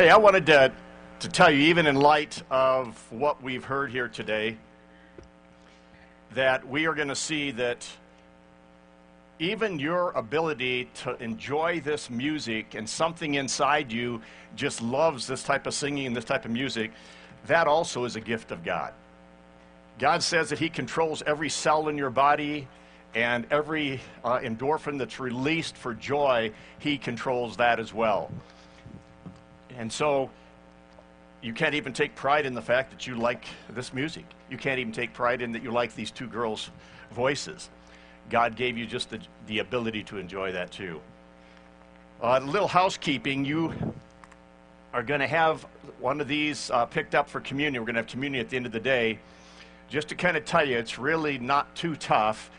Hey, I wanted to, to tell you, even in light of what we've heard here today, that we are going to see that even your ability to enjoy this music and something inside you just loves this type of singing and this type of music, that also is a gift of God. God says that He controls every cell in your body and every uh, endorphin that's released for joy, He controls that as well. And so you can't even take pride in the fact that you like this music. You can't even take pride in that you like these two girls' voices. God gave you just the, the ability to enjoy that too. Uh, a little housekeeping, you are going to have one of these uh, picked up for communion. We're going to have communion at the end of the day. Just to kind of tell you, it's really not too tough,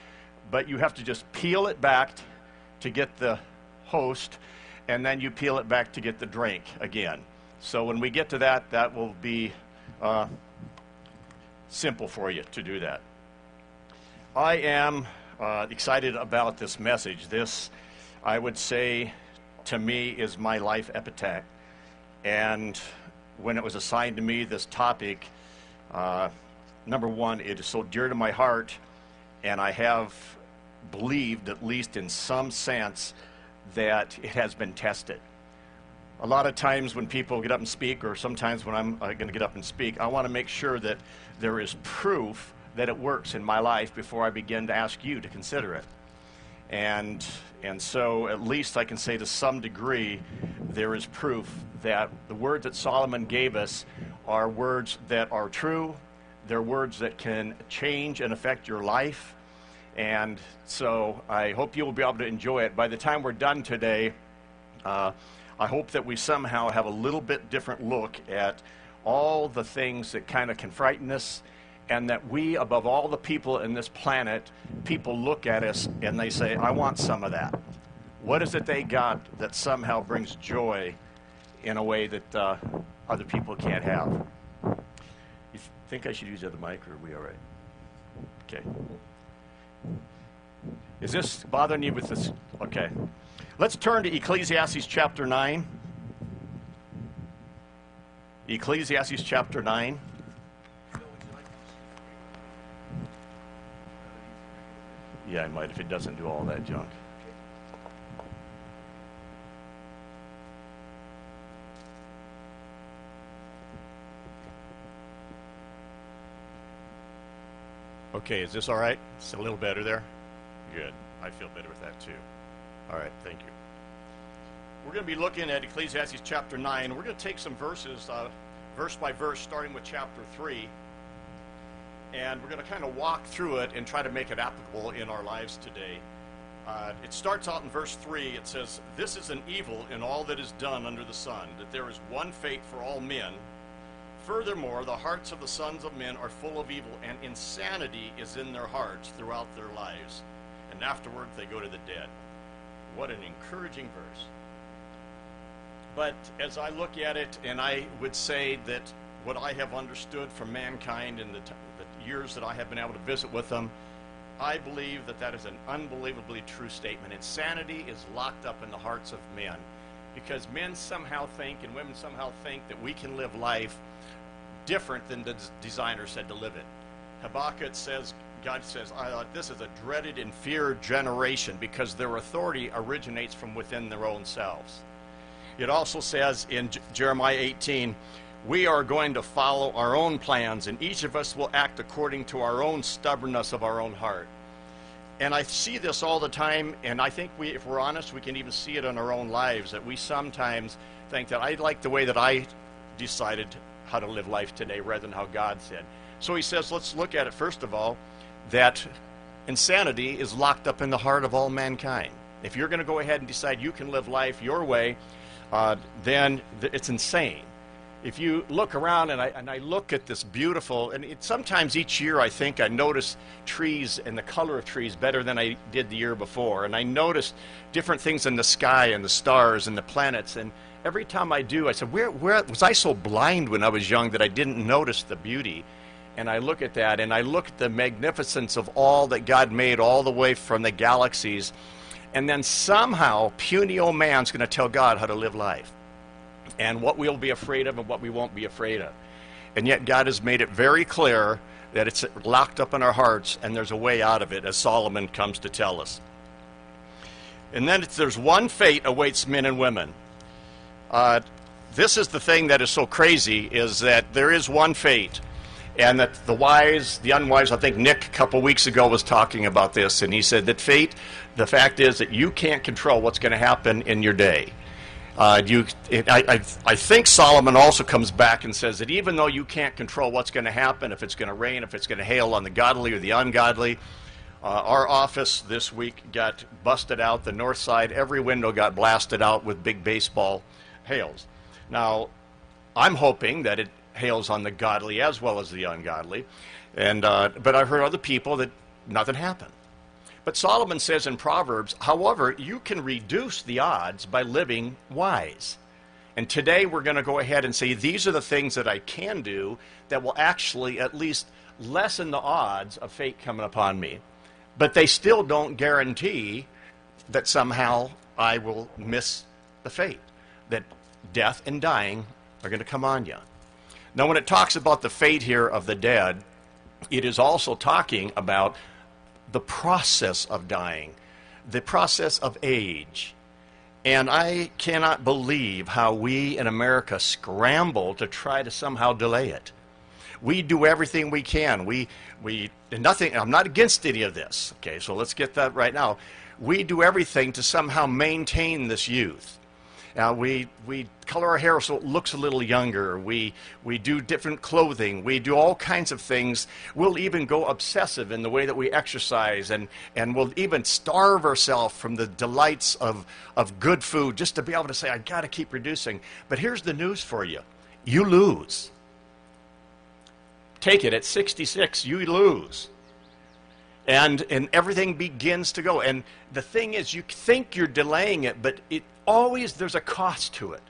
but you have to just peel it back to get the host and then you peel it back to get the drink again. So when we get to that, that will be uh, simple for you to do that. I am uh, excited about this message. This, I would say, to me, is my life epitaph. And when it was assigned to me, this topic, uh, number one, it is so dear to my heart, and I have believed, at least in some sense, that it has been tested. A lot of times when people get up and speak, or sometimes when I'm uh, going to get up and speak, I want to make sure that there is proof that it works in my life before I begin to ask you to consider it. And, and so, at least I can say to some degree, there is proof that the words that Solomon gave us are words that are true, they're words that can change and affect your life and so I hope you will be able to enjoy it. By the time we're done today, uh, I hope that we somehow have a little bit different look at all the things that kind of can frighten us, and that we, above all the people in this planet, people look at us and they say, I want some of that. What is it they got that somehow brings joy in a way that uh, other people can't have? You think I should use the other mic, or are we all right? Okay. Is this bothering you with this? Okay. Let's turn to Ecclesiastes chapter 9. Ecclesiastes chapter 9. Yeah, I might if it doesn't do all that junk. Okay, is this all right? It's a little better there? Good. I feel better with that too. All right, thank you. We're going to be looking at Ecclesiastes chapter 9. We're going to take some verses, uh, verse by verse, starting with chapter 3. And we're going to kind of walk through it and try to make it applicable in our lives today. Uh, it starts out in verse 3. It says, This is an evil in all that is done under the sun, that there is one fate for all men Furthermore, the hearts of the sons of men are full of evil, and insanity is in their hearts throughout their lives. And afterward, they go to the dead. What an encouraging verse. But as I look at it, and I would say that what I have understood from mankind in the, t- the years that I have been able to visit with them, I believe that that is an unbelievably true statement. Insanity is locked up in the hearts of men because men somehow think and women somehow think that we can live life different than the designer said to live it. Habakkuk says, God says, this is a dreaded and feared generation because their authority originates from within their own selves. It also says in J- Jeremiah 18, we are going to follow our own plans, and each of us will act according to our own stubbornness of our own heart. And I see this all the time, and I think we, if we're honest, we can even see it in our own lives that we sometimes think that I like the way that I decided how to live life today rather than how God said. So he says, let's look at it first of all that insanity is locked up in the heart of all mankind. If you're going to go ahead and decide you can live life your way, uh, then th- it's insane. If you look around and I, and I look at this beautiful, and it, sometimes each year I think I notice trees and the color of trees better than I did the year before. And I notice different things in the sky and the stars and the planets. And every time I do, I said, where, where was I so blind when I was young that I didn't notice the beauty? And I look at that and I look at the magnificence of all that God made all the way from the galaxies. And then somehow, puny old man's going to tell God how to live life. And what we'll be afraid of and what we won't be afraid of. And yet, God has made it very clear that it's locked up in our hearts and there's a way out of it, as Solomon comes to tell us. And then there's one fate awaits men and women. Uh, this is the thing that is so crazy is that there is one fate and that the wise the unwise i think nick a couple weeks ago was talking about this and he said that fate the fact is that you can't control what's going to happen in your day uh, you, it, I, I, I, think Solomon also comes back and says that even though you can't control what's going to happen, if it's going to rain, if it's going to hail on the godly or the ungodly, uh, our office this week got busted out. The north side, every window got blasted out with big baseball hails. Now, I'm hoping that it hails on the godly as well as the ungodly, and uh, but I've heard other people that nothing happened. But Solomon says in Proverbs, however, you can reduce the odds by living wise. And today we're going to go ahead and say these are the things that I can do that will actually at least lessen the odds of fate coming upon me. But they still don't guarantee that somehow I will miss the fate, that death and dying are going to come on you. Now, when it talks about the fate here of the dead, it is also talking about the process of dying, the process of age. And I cannot believe how we in America scramble to try to somehow delay it. We do everything we can. We, we, nothing, I'm not against any of this, okay, so let's get that right now. We do everything to somehow maintain this youth. Uh, we, we color our hair so it looks a little younger. We, we do different clothing. We do all kinds of things. We'll even go obsessive in the way that we exercise, and, and we'll even starve ourselves from the delights of, of good food just to be able to say, I got to keep reducing. But here's the news for you you lose. Take it at 66, you lose and and everything begins to go and the thing is you think you're delaying it but it always there's a cost to it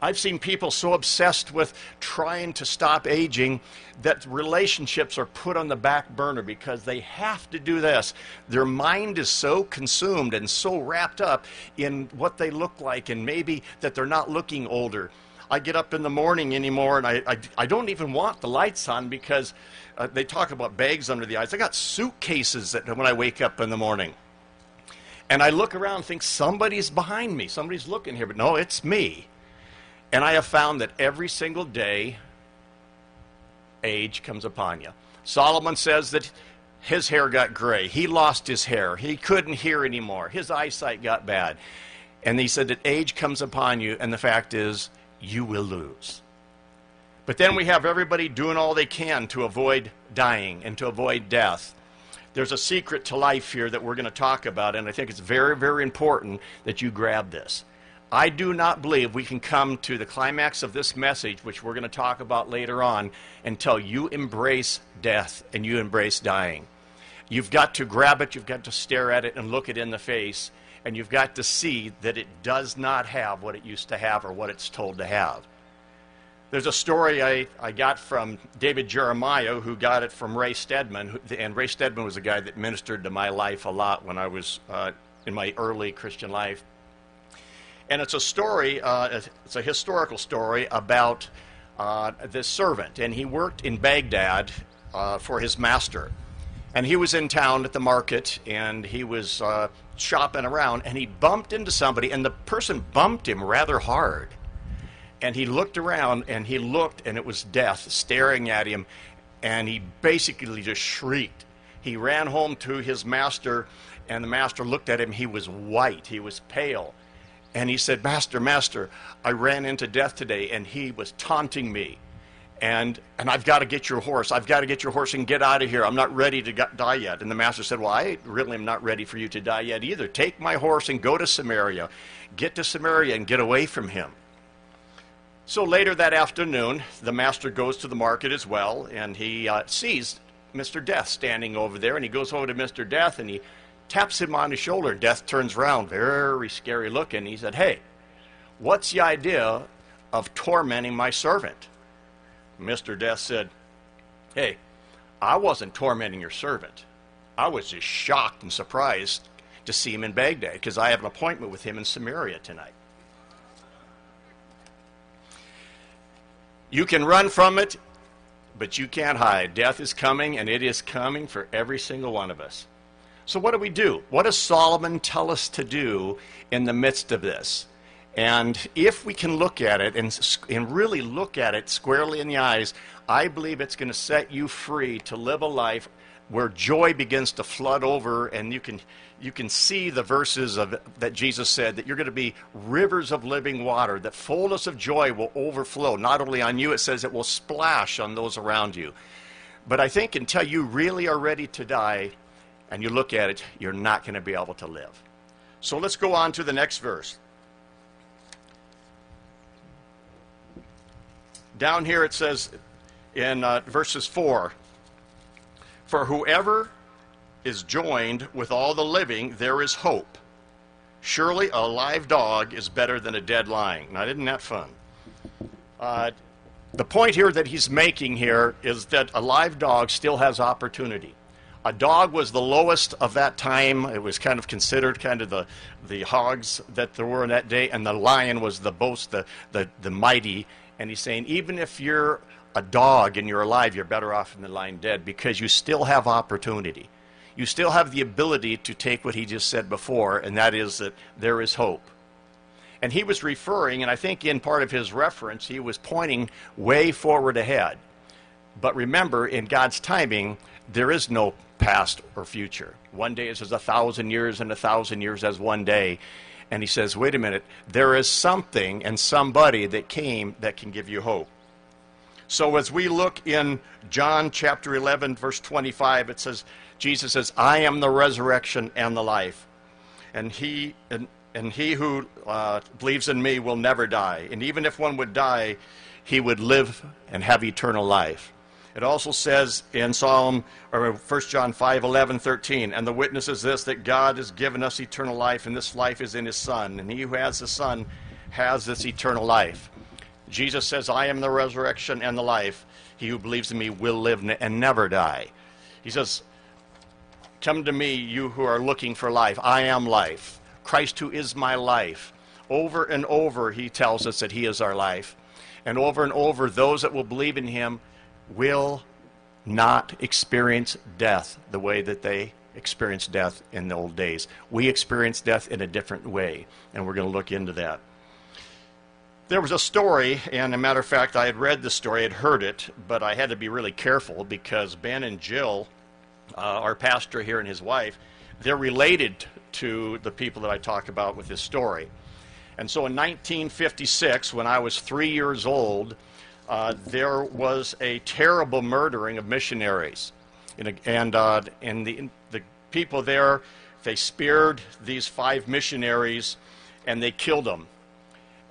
i've seen people so obsessed with trying to stop aging that relationships are put on the back burner because they have to do this their mind is so consumed and so wrapped up in what they look like and maybe that they're not looking older I get up in the morning anymore and I, I, I don't even want the lights on because uh, they talk about bags under the eyes. I got suitcases that when I wake up in the morning. And I look around and think somebody's behind me, somebody's looking here, but no, it's me. And I have found that every single day, age comes upon you. Solomon says that his hair got gray. He lost his hair. He couldn't hear anymore. His eyesight got bad. And he said that age comes upon you, and the fact is, you will lose. But then we have everybody doing all they can to avoid dying and to avoid death. There's a secret to life here that we're going to talk about, and I think it's very, very important that you grab this. I do not believe we can come to the climax of this message, which we're going to talk about later on, until you embrace death and you embrace dying. You've got to grab it, you've got to stare at it and look it in the face, and you've got to see that it does not have what it used to have or what it's told to have. There's a story I, I got from David Jeremiah, who got it from Ray Stedman. And Ray Stedman was a guy that ministered to my life a lot when I was uh, in my early Christian life. And it's a story, uh, it's a historical story about uh, this servant. And he worked in Baghdad uh, for his master. And he was in town at the market and he was uh, shopping around and he bumped into somebody and the person bumped him rather hard. And he looked around and he looked and it was death staring at him and he basically just shrieked. He ran home to his master and the master looked at him. He was white, he was pale. And he said, Master, Master, I ran into death today and he was taunting me and and I've got to get your horse. I've got to get your horse and get out of here. I'm not ready to die yet. And the master said, Well, I really am not ready for you to die yet either. Take my horse and go to Samaria. Get to Samaria and get away from him. So later that afternoon, the master goes to the market as well, and he uh, sees Mr. Death standing over there, and he goes over to Mr. Death and he taps him on the shoulder. Death turns around, very scary looking. He said, Hey, what's the idea of tormenting my servant? Mr. Death said, Hey, I wasn't tormenting your servant. I was just shocked and surprised to see him in Baghdad because I have an appointment with him in Samaria tonight. You can run from it, but you can't hide. Death is coming, and it is coming for every single one of us. So, what do we do? What does Solomon tell us to do in the midst of this? And if we can look at it and, and really look at it squarely in the eyes, I believe it's going to set you free to live a life where joy begins to flood over and you can you can see the verses of that Jesus said that you're going to be rivers of living water that fullness of joy will overflow. Not only on you it says it will splash on those around you. But I think until you really are ready to die and you look at it you're not going to be able to live. So let's go on to the next verse. Down here it says in uh, verses 4 For whoever is joined with all the living, there is hope. Surely a live dog is better than a dead lion. Now, isn't that fun? Uh, the point here that he's making here is that a live dog still has opportunity. A dog was the lowest of that time. It was kind of considered kind of the, the hogs that there were in that day, and the lion was the boast, the, the, the mighty. And he's saying, even if you're a dog and you're alive, you're better off than lion dead because you still have opportunity. You still have the ability to take what he just said before, and that is that there is hope. And he was referring, and I think in part of his reference, he was pointing way forward ahead. But remember, in God's timing, there is no past or future. One day is as a thousand years, and a thousand years as one day. And he says, wait a minute, there is something and somebody that came that can give you hope. So as we look in John chapter 11, verse 25, it says, Jesus says, I am the resurrection and the life. And he, and, and he who uh, believes in me will never die. And even if one would die, he would live and have eternal life. It also says in Psalm or 1 John 5, 11, 13, and the witness is this that God has given us eternal life, and this life is in his Son. And he who has the Son has this eternal life. Jesus says, I am the resurrection and the life. He who believes in me will live and never die. He says, Come to me, you who are looking for life. I am life. Christ, who is my life. Over and over, he tells us that he is our life. And over and over, those that will believe in him will not experience death the way that they experienced death in the old days. We experience death in a different way, and we're going to look into that. There was a story, and a matter of fact, I had read the story, I had heard it, but I had to be really careful because Ben and Jill, uh, our pastor here and his wife, they're related to the people that I talk about with this story. And so in 1956, when I was three years old, uh, there was a terrible murdering of missionaries. A, and uh, and the, the people there, they speared these five missionaries and they killed them.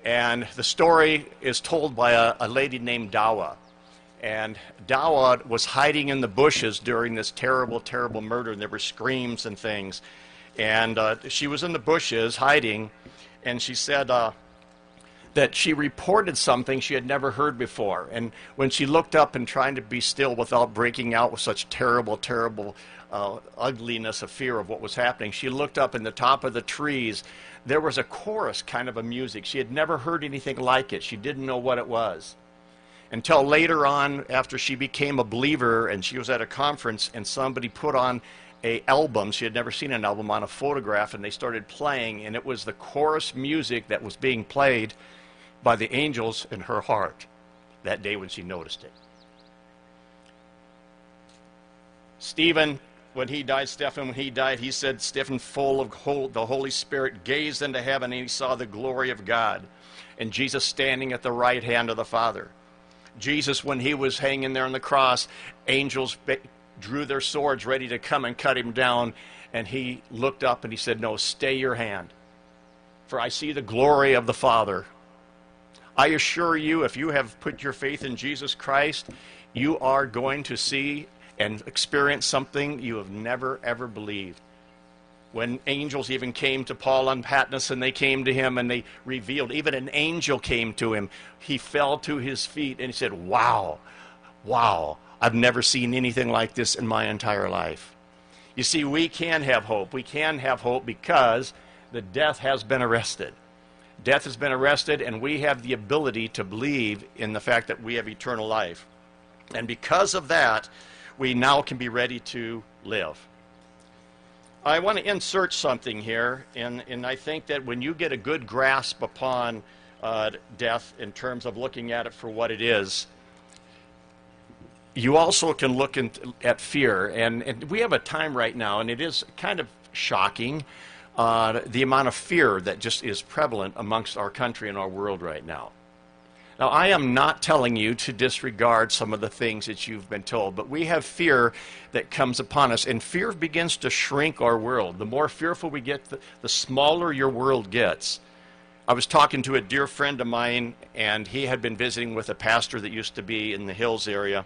And the story is told by a, a lady named Dawa. And Dawa was hiding in the bushes during this terrible, terrible murder, and there were screams and things. And uh, she was in the bushes hiding, and she said, uh, that she reported something she had never heard before. And when she looked up and trying to be still without breaking out with such terrible, terrible uh, ugliness of fear of what was happening, she looked up in the top of the trees. There was a chorus kind of a music. She had never heard anything like it. She didn't know what it was. Until later on, after she became a believer and she was at a conference and somebody put on a album she had never seen an album on a photograph and they started playing and it was the chorus music that was being played by the angels in her heart that day when she noticed it. Stephen, when he died, Stephen, when he died, he said, Stephen, full of the Holy Spirit, gazed into heaven and he saw the glory of God and Jesus standing at the right hand of the Father. Jesus, when he was hanging there on the cross, angels drew their swords ready to come and cut him down. And he looked up and he said, No, stay your hand. For I see the glory of the Father I assure you, if you have put your faith in Jesus Christ, you are going to see and experience something you have never, ever believed. When angels even came to Paul on Patmos and they came to him and they revealed, even an angel came to him, he fell to his feet and he said, Wow, wow, I've never seen anything like this in my entire life. You see, we can have hope. We can have hope because the death has been arrested. Death has been arrested, and we have the ability to believe in the fact that we have eternal life. And because of that, we now can be ready to live. I want to insert something here, and, and I think that when you get a good grasp upon uh, death in terms of looking at it for what it is, you also can look in, at fear. And, and, we have a time right now, and it is kind of shocking the amount of fear that just is prevalent amongst our country and our world right now. Now, I am not telling you to disregard some of the things that you've been told, but we have fear that comes upon us, and fear begins to shrink our world. The more fearful we get, the, the smaller your world gets. I was talking to a dear friend of mine, and he had been visiting with a pastor that used to be in the Hills area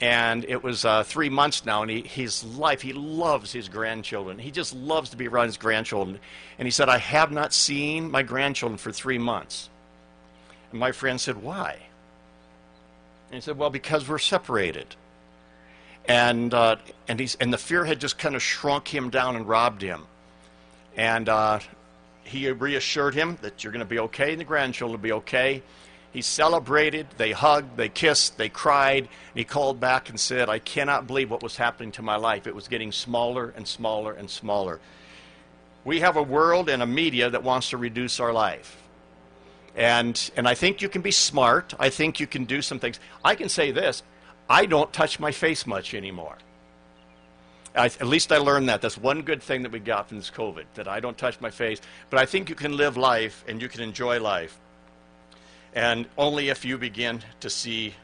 and it was uh, three months now, and he, his life, he loves his grandchildren. He just loves to be around his grandchildren. And he said, I have not seen my grandchildren for three months. And my friend said, Why? And he said, Well, because we're separated. And, uh, and, he's, and the fear had just kind of shrunk him down and robbed him. And uh, he reassured him that you're going to be okay, and the grandchildren will be okay. He celebrated, they hugged, they kissed, they cried. And he called back and said, I cannot believe what was happening to my life. It was getting smaller and smaller and smaller. We have a world and a media that wants to reduce our life. And, and I think you can be smart. I think you can do some things. I can say this I don't touch my face much anymore. I, at least I learned that. That's one good thing that we got from this COVID, that I don't touch my face. But I think you can live life and you can enjoy life and only if you begin to see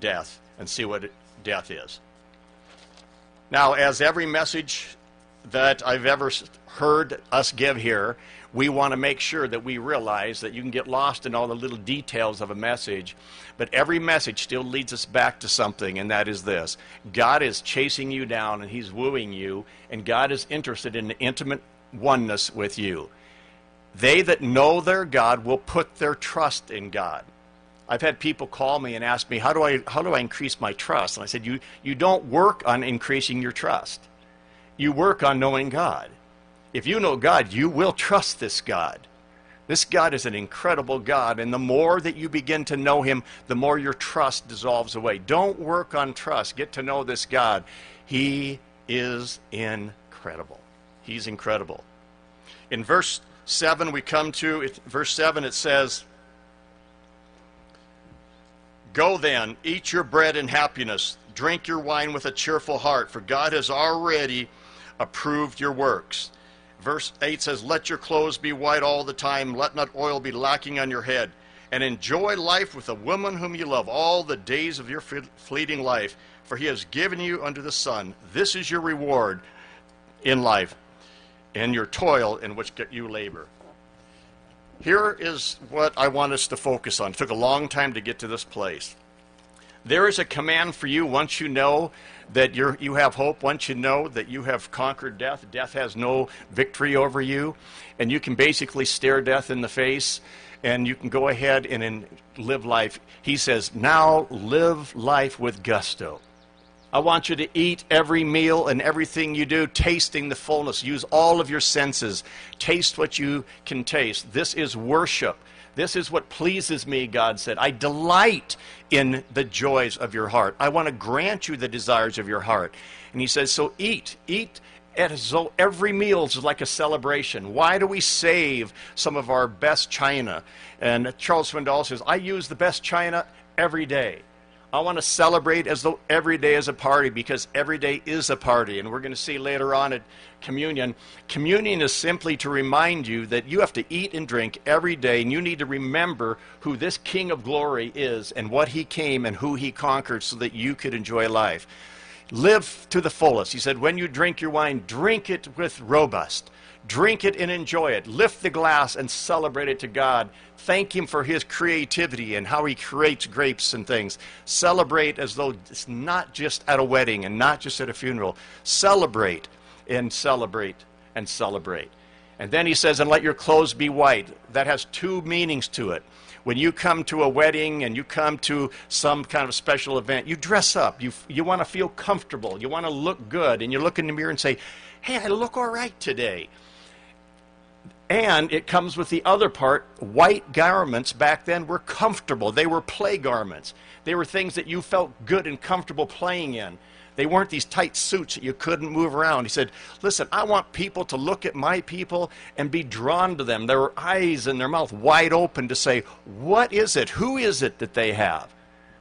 death and see what death is. Now, as every message that I've ever heard us give here, we want to make sure that we realize that you can get lost in all the little details of a message, but every message still leads us back to something, and that is this God is chasing you down and He's wooing you, and God is interested in intimate oneness with you. They that know their God will put their trust in God. I've had people call me and ask me, how do I, how do I increase my trust? And I said, you, you don't work on increasing your trust. You work on knowing God. If you know God, you will trust this God. This God is an incredible God, and the more that you begin to know Him, the more your trust dissolves away. Don't work on trust. Get to know this God. He is incredible. He's incredible. In verse 7, we come to, verse 7, it says, Go then, eat your bread in happiness, drink your wine with a cheerful heart, for God has already approved your works. Verse 8 says, Let your clothes be white all the time, let not oil be lacking on your head, and enjoy life with the woman whom you love all the days of your fleeting life, for he has given you under the sun. This is your reward in life and your toil in which you labor. Here is what I want us to focus on. It took a long time to get to this place. There is a command for you once you know that you you have hope, once you know that you have conquered death, death has no victory over you, and you can basically stare death in the face and you can go ahead and, and live life. He says, Now live life with gusto. I want you to eat every meal and everything you do, tasting the fullness. Use all of your senses. Taste what you can taste. This is worship. This is what pleases me, God said. I delight in the joys of your heart. I want to grant you the desires of your heart. And he says, So eat, eat as though every meal is like a celebration. Why do we save some of our best china? And Charles Swindoll says, I use the best china every day. I want to celebrate as though every day is a party because every day is a party. And we're going to see later on at communion. Communion is simply to remind you that you have to eat and drink every day, and you need to remember who this King of glory is and what he came and who he conquered so that you could enjoy life. Live to the fullest. He said, when you drink your wine, drink it with robust. Drink it and enjoy it. Lift the glass and celebrate it to God. Thank Him for His creativity and how He creates grapes and things. Celebrate as though it's not just at a wedding and not just at a funeral. Celebrate and celebrate and celebrate. And then He says, and let your clothes be white. That has two meanings to it. When you come to a wedding and you come to some kind of special event, you dress up. You, you want to feel comfortable. You want to look good. And you look in the mirror and say, hey, I look all right today And it comes with the other part white garments back then were comfortable. They were play garments. They were things that you felt good and comfortable playing in. They weren't these tight suits that you couldn't move around. He said, Listen, I want people to look at my people and be drawn to them, their eyes and their mouth wide open to say, What is it? Who is it that they have?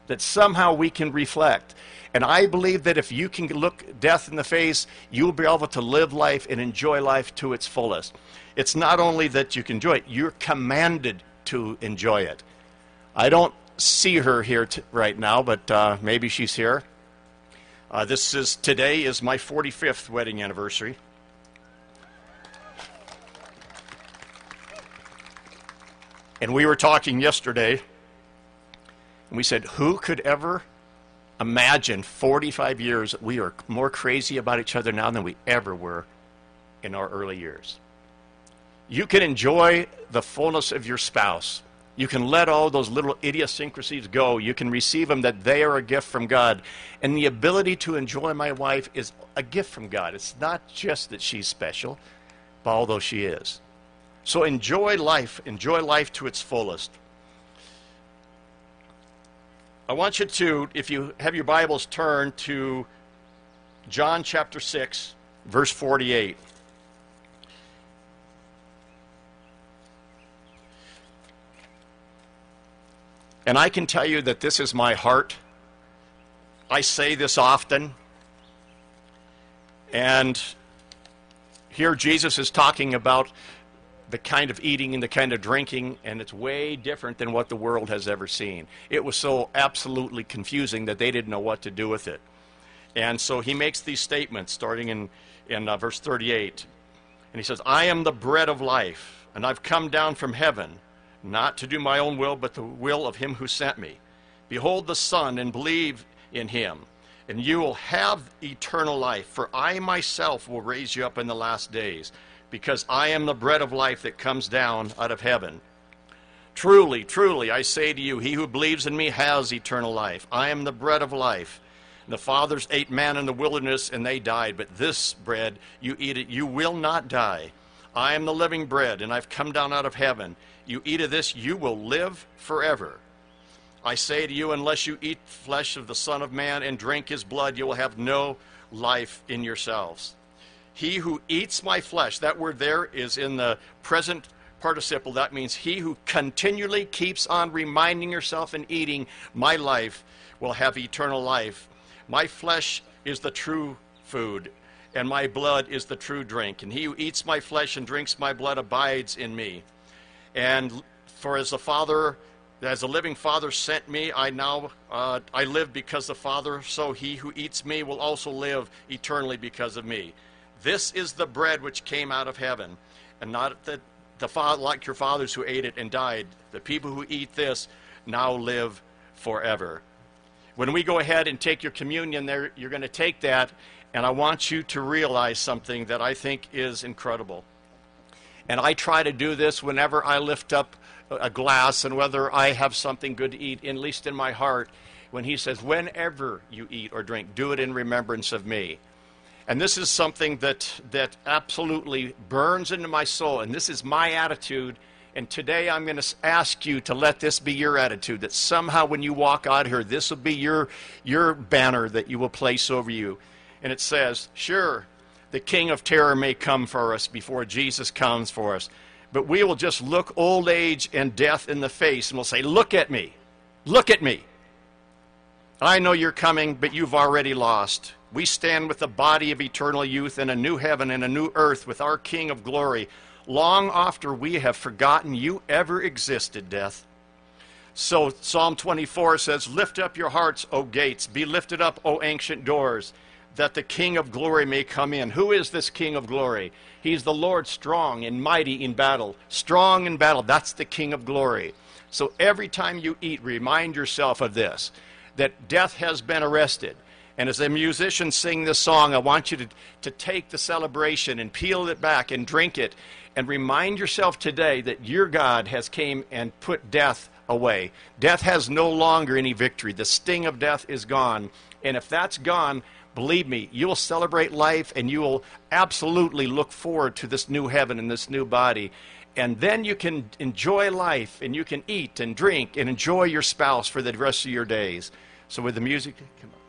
That somehow we can reflect. And I believe that if you can look death in the face, you'll be able to live life and enjoy life to its fullest. It's not only that you can enjoy it, you're commanded to enjoy it. I don't see her here t- right now, but uh, maybe she's here. Uh, this is today is my 45th wedding anniversary. And we were talking yesterday, and we said, who could ever imagine 45 years we are more crazy about each other now than we ever were in our early years? You can enjoy the fullness of your spouse you can let all those little idiosyncrasies go. You can receive them that they are a gift from God. And the ability to enjoy my wife is a gift from God. It's not just that she's special, but although she is. So enjoy life. Enjoy life to its fullest. I want you to, if you have your Bibles, turn to John chapter 6, verse 48. And I can tell you that this is my heart. I say this often. And here Jesus is talking about the kind of eating and the kind of drinking, and it's way different than what the world has ever seen. It was so absolutely confusing that they didn't know what to do with it. And so he makes these statements starting in, in uh, verse 38. And he says, I am the bread of life, and I've come down from heaven not to do my own will, but the will of him who sent me. Behold the Son, and believe in him, and you will have eternal life. For I myself will raise you up in the last days, because I am the bread of life that comes down out of heaven. Truly, truly, I say to you, he who believes in me has eternal life. I am the bread of life. The fathers ate man in the wilderness, and they died. But this bread, you eat it, you will not die. I am the living bread, and I've come down out of heaven. You eat of this, you will live forever. I say to you, unless you eat flesh of the Son of Man and drink his blood, you will have no life in yourselves. He who eats my flesh, that word there is in the present participle. That means he who continually keeps on reminding yourself and eating my life will have eternal life. My flesh is the true food, and my blood is the true drink. And he who eats my flesh and drinks my blood abides in me and for as the Father, as the living Father sent me, I now uh, I live because the Father. So he who eats me will also live eternally because of me. This is the bread which came out of heaven, and not that the father, like your fathers who ate it and died. The people who eat this now live forever. When we go ahead and take your communion, there you're going to take that, and I want you to realize something that I think is incredible. And I try to do this whenever I lift up a glass and whether I have something good to eat, at least in my heart, when he says, Whenever you eat or drink, do it in remembrance of me. And this is something that, that absolutely burns into my soul, and this is my attitude. And today I'm going to ask you to let this be your attitude, that somehow when you walk out here, this will be your, your banner that you will place over you. And it says, Sure, the king of terror may come for us before Jesus comes for us. But we will just look old age and death in the face and we'll say, Look at me. Look at me. I know you're coming, but you've already lost. We stand with the body of eternal youth in a new heaven and a new earth with our King of glory, long after we have forgotten you ever existed, death. So Psalm 24 says, Lift up your hearts, O gates, be lifted up, O ancient doors that the King of glory may come in. Who is this King of glory? He's the Lord strong and mighty in battle. Strong in battle. That's the King of glory. So every time you eat, remind yourself of this that death has been arrested. And as the musicians sing this song, I want you to, to take the celebration and peel it back and drink it and remind yourself today that your God has came and put death away. Death has no longer any victory. The sting of death is gone. And if that's gone, Believe me, you will celebrate life and you will absolutely look forward to this new heaven and this new body. and then you can enjoy life and you can eat and drink and enjoy your spouse for the rest of your days. So, with the music, come on.